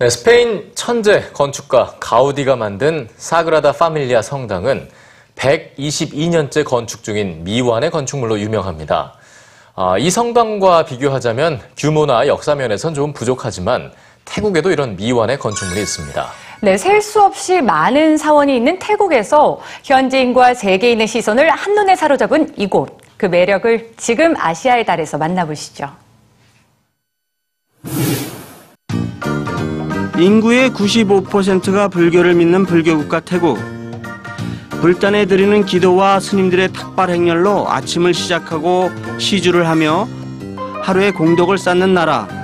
네, 스페인 천재 건축가 가우디가 만든 사그라다 파밀리아 성당은 122년째 건축 중인 미완의 건축물로 유명합니다. 아, 이 성당과 비교하자면 규모나 역사 면에선 좀 부족하지만 태국에도 이런 미완의 건축물이 있습니다. 네, 셀 수 없이 많은 사원이 있는 태국에서 현지인과 세계인의 시선을 한눈에 사로잡은 이곳. 그 매력을 지금 아시아의 달에서 만나보시죠. 인구의 95%가 불교를 믿는 불교국가 태국. 불단에 드리는 기도와 스님들의 탁발 행렬로 아침을 시작하고 시주를 하며 하루의 공덕을 쌓는 나라.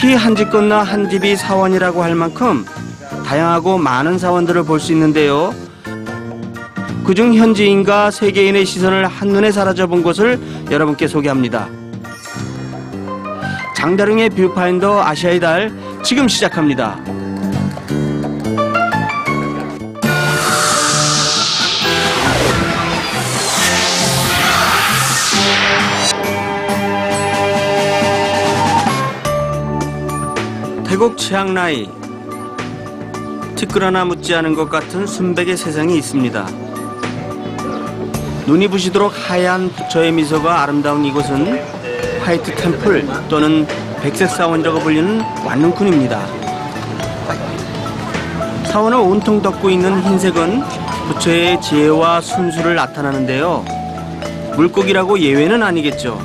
특히 한 집 건너 한 집이 사원이라고 할 만큼 다양하고 많은 사원들을 볼 수 있는데요. 그중 현지인과 세계인의 시선을 한눈에 사로잡은 곳을 여러분께 소개합니다. 장다릉의 뷰파인더 아시아의 달 지금 시작합니다. 태국 치앙라이 티끌 하나 묻지 않은 것 같은 순백의 세상이 있습니다. 눈이 부시도록 하얀 부처의 미소가 아름다운 이곳은 화이트 템플 또는 백색 사원이라고 불리는 완능쿤입니다. 사원을 온통 덮고 있는 흰색은 부처의 지혜와 순수를 나타나는데요. 물고기라고 예외는 아니겠죠.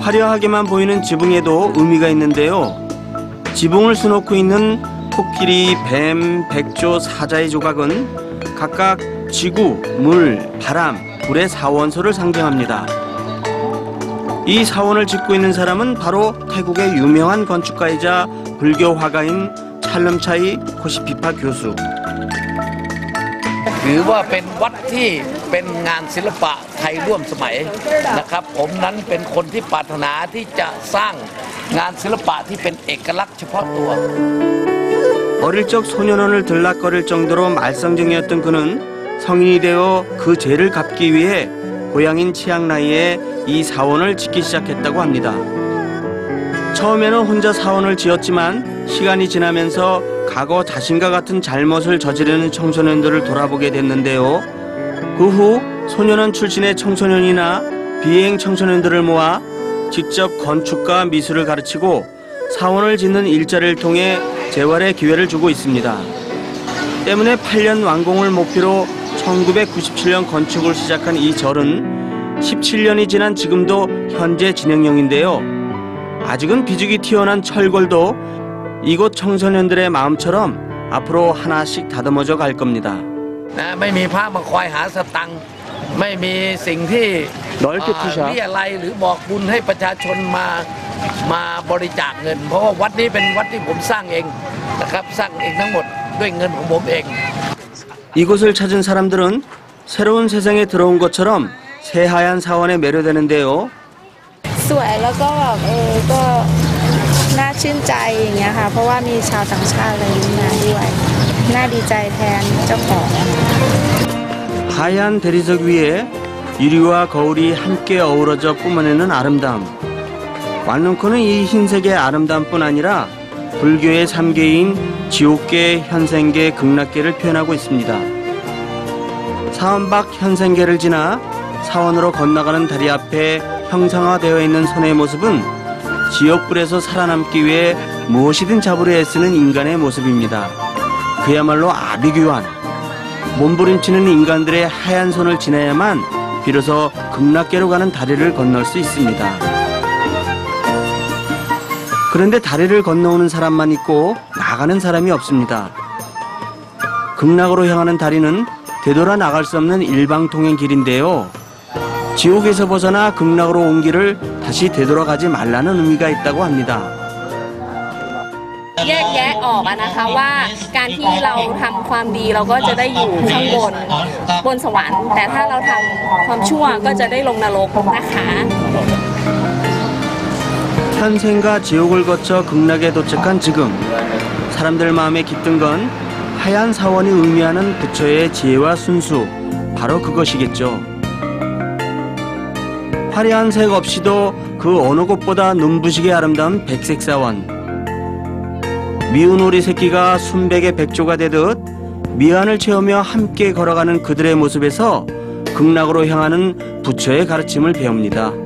화려하게만 보이는 지붕에도 의미가 있는데요. 지붕을 수놓고 있는 코끼리, 뱀, 백조, 사자의 조각은 각각 지구, 물, 바람, 불의 사원소를 상징합니다. 이 사원을 짓고 있는 사람은 바로 태국의 유명한 건축가이자 불교 화가인 찰름차이 코시피파 교수. ถือว่าเป็นวัดที่เป็นงานศิลปะไท ยร่วมสมัยนะครับ ผมนั้นเป็นคนที่ปรารถนาที่จะสร้างงานศิลปะที่เป็นเอกลักษณ์เฉพาะตัว 어릴 적 소년원을 들락거릴 정도로 말썽쟁이였던 그는 성인이 되어 그 죄를 갚기 위해 고향인 치앙라이에 이 사원을 짓기 시작했다고 합니다. 처음에는 혼자 사원을 지었지만 시간이 지나면서 과거 자신과 같은 잘못을 저지르는 청소년들을 돌아보게 됐는데요. 그 후 소년원 출신의 청소년이나 비행 청소년들을 모아 직접 건축과 미술을 가르치고 사원을 짓는 일자리를 통해 재활의 기회를 주고 있습니다. 때문에 8년 완공을 목표로 1997년 건축을 시작한 이 절은 17년이 지난 지금도 현재 진행형인데요. 아직은 비죽이 튀어난 철골도 이곳 청소년들의 마음처럼 앞으로 하나씩 다듬어져 갈 겁니다. นะไม่มีพระมาคอยหาสตังค์ ไม่มีสิ่งที่ 넓게 อ่า 투샷. เรียอะไรยหรือบอกบุญให้ประชาชนมามาบริจาคเงิน เพราะว่าวัดนี้เป็นวัดที่ผมสร้างเองนะครับสร้างเองทั้งหมดด้วยเงินของผมเอง 이곳을 찾은 사람들은 새로운 세상에 들어온 것처럼 새하얀 사원에 매료되는데요. สวยแล้วก็แบบเออก็น่าชื่นใจอย่างเงี้ยค่ะ เพราะว่ามีชาวต่างชาติอะไรมาด้วย น่าดีใจแทนเจ้าของ 하얀 대리석 위에 유리와 거울이 함께 어우러져 뿜어내는 아름다움. 완룬코는 이 흰색의 아름다움뿐 아니라 불교의 삼계인 지옥계, 현생계, 극락계를 표현하고 있습니다. 사원 밖 현생계를 지나 사원으로 건너가는 다리 앞에 형상화되어 있는 손의 모습은 지옥불에서 살아남기 위해 무엇이든 잡으려 애쓰는 인간의 모습입니다. 그야말로 아비규환. 몸부림치는 인간들의 하얀 손을 지나야만 비로소 극락계로 가는 다리를 건널 수 있습니다. 그런데 다리를 건너오는 사람만 있고 나가는 사람이 없습니다. 극락으로 향하는 다리는 되돌아 나갈 수 없는 일방통행 길인데요. 지옥에서 벗어나 극락으로 온 길을 다시 되돌아가지 말라는 의미가 있다고 합니다. แยกแยะออกอะนะคะว่าการที่เราทำความดีเราก็จะได้อยู่ข้างบนบนสวรรค์ แต่ถ้าเราทำความชั่วก็จะได้ลงนรกนะคะ 현생과 지옥을 거쳐 극락에 도착한 지금 사람들 마음에 깃든 건 하얀 사원이 의미하는 부처의 지혜와 순수 바로 그것이겠죠. 화려한 색 없이도 그 어느 곳보다 눈부시게 아름다운 백색 사원. 미운 오리 새끼가 순백의 백조가 되듯 미안을 채우며 함께 걸어가는 그들의 모습에서 극락으로 향하는 부처의 가르침을 배웁니다.